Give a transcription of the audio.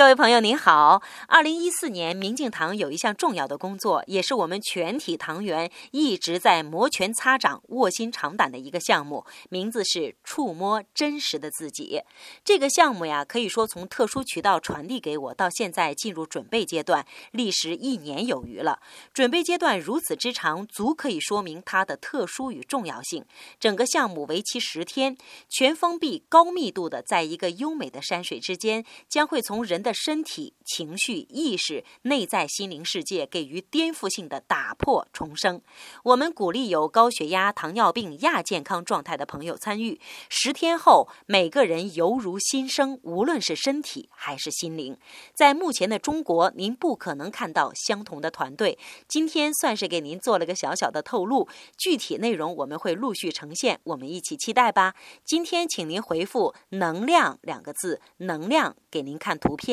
各位朋友您好，二零一四年明镜堂有一项重要的工作，也是我们全体堂员一直在摩拳擦掌、卧薪尝胆的一个项目，名字是触摸真实的自己。这个项目呀，可以说从特殊渠道传递给我，到现在进入准备阶段，历时一年有余了。准备阶段如此之长，足可以说明它的特殊与重要性。整个项目为期十天，全封闭、高密度的，在一个优美的山水之间，将会从人的身体、情绪、意识、内在心灵世界给予颠覆性的打破重生。我们鼓励有高血压、糖尿病、亚健康状态的朋友参与。十天后，每个人犹如新生，无论是身体还是心灵。在目前的中国，您不可能看到相同的团队。今天算是给您做了个小小的透露，具体内容我们会陆续呈现，我们一起期待吧。今天请您回复“能量”两个字，能量给您看图片。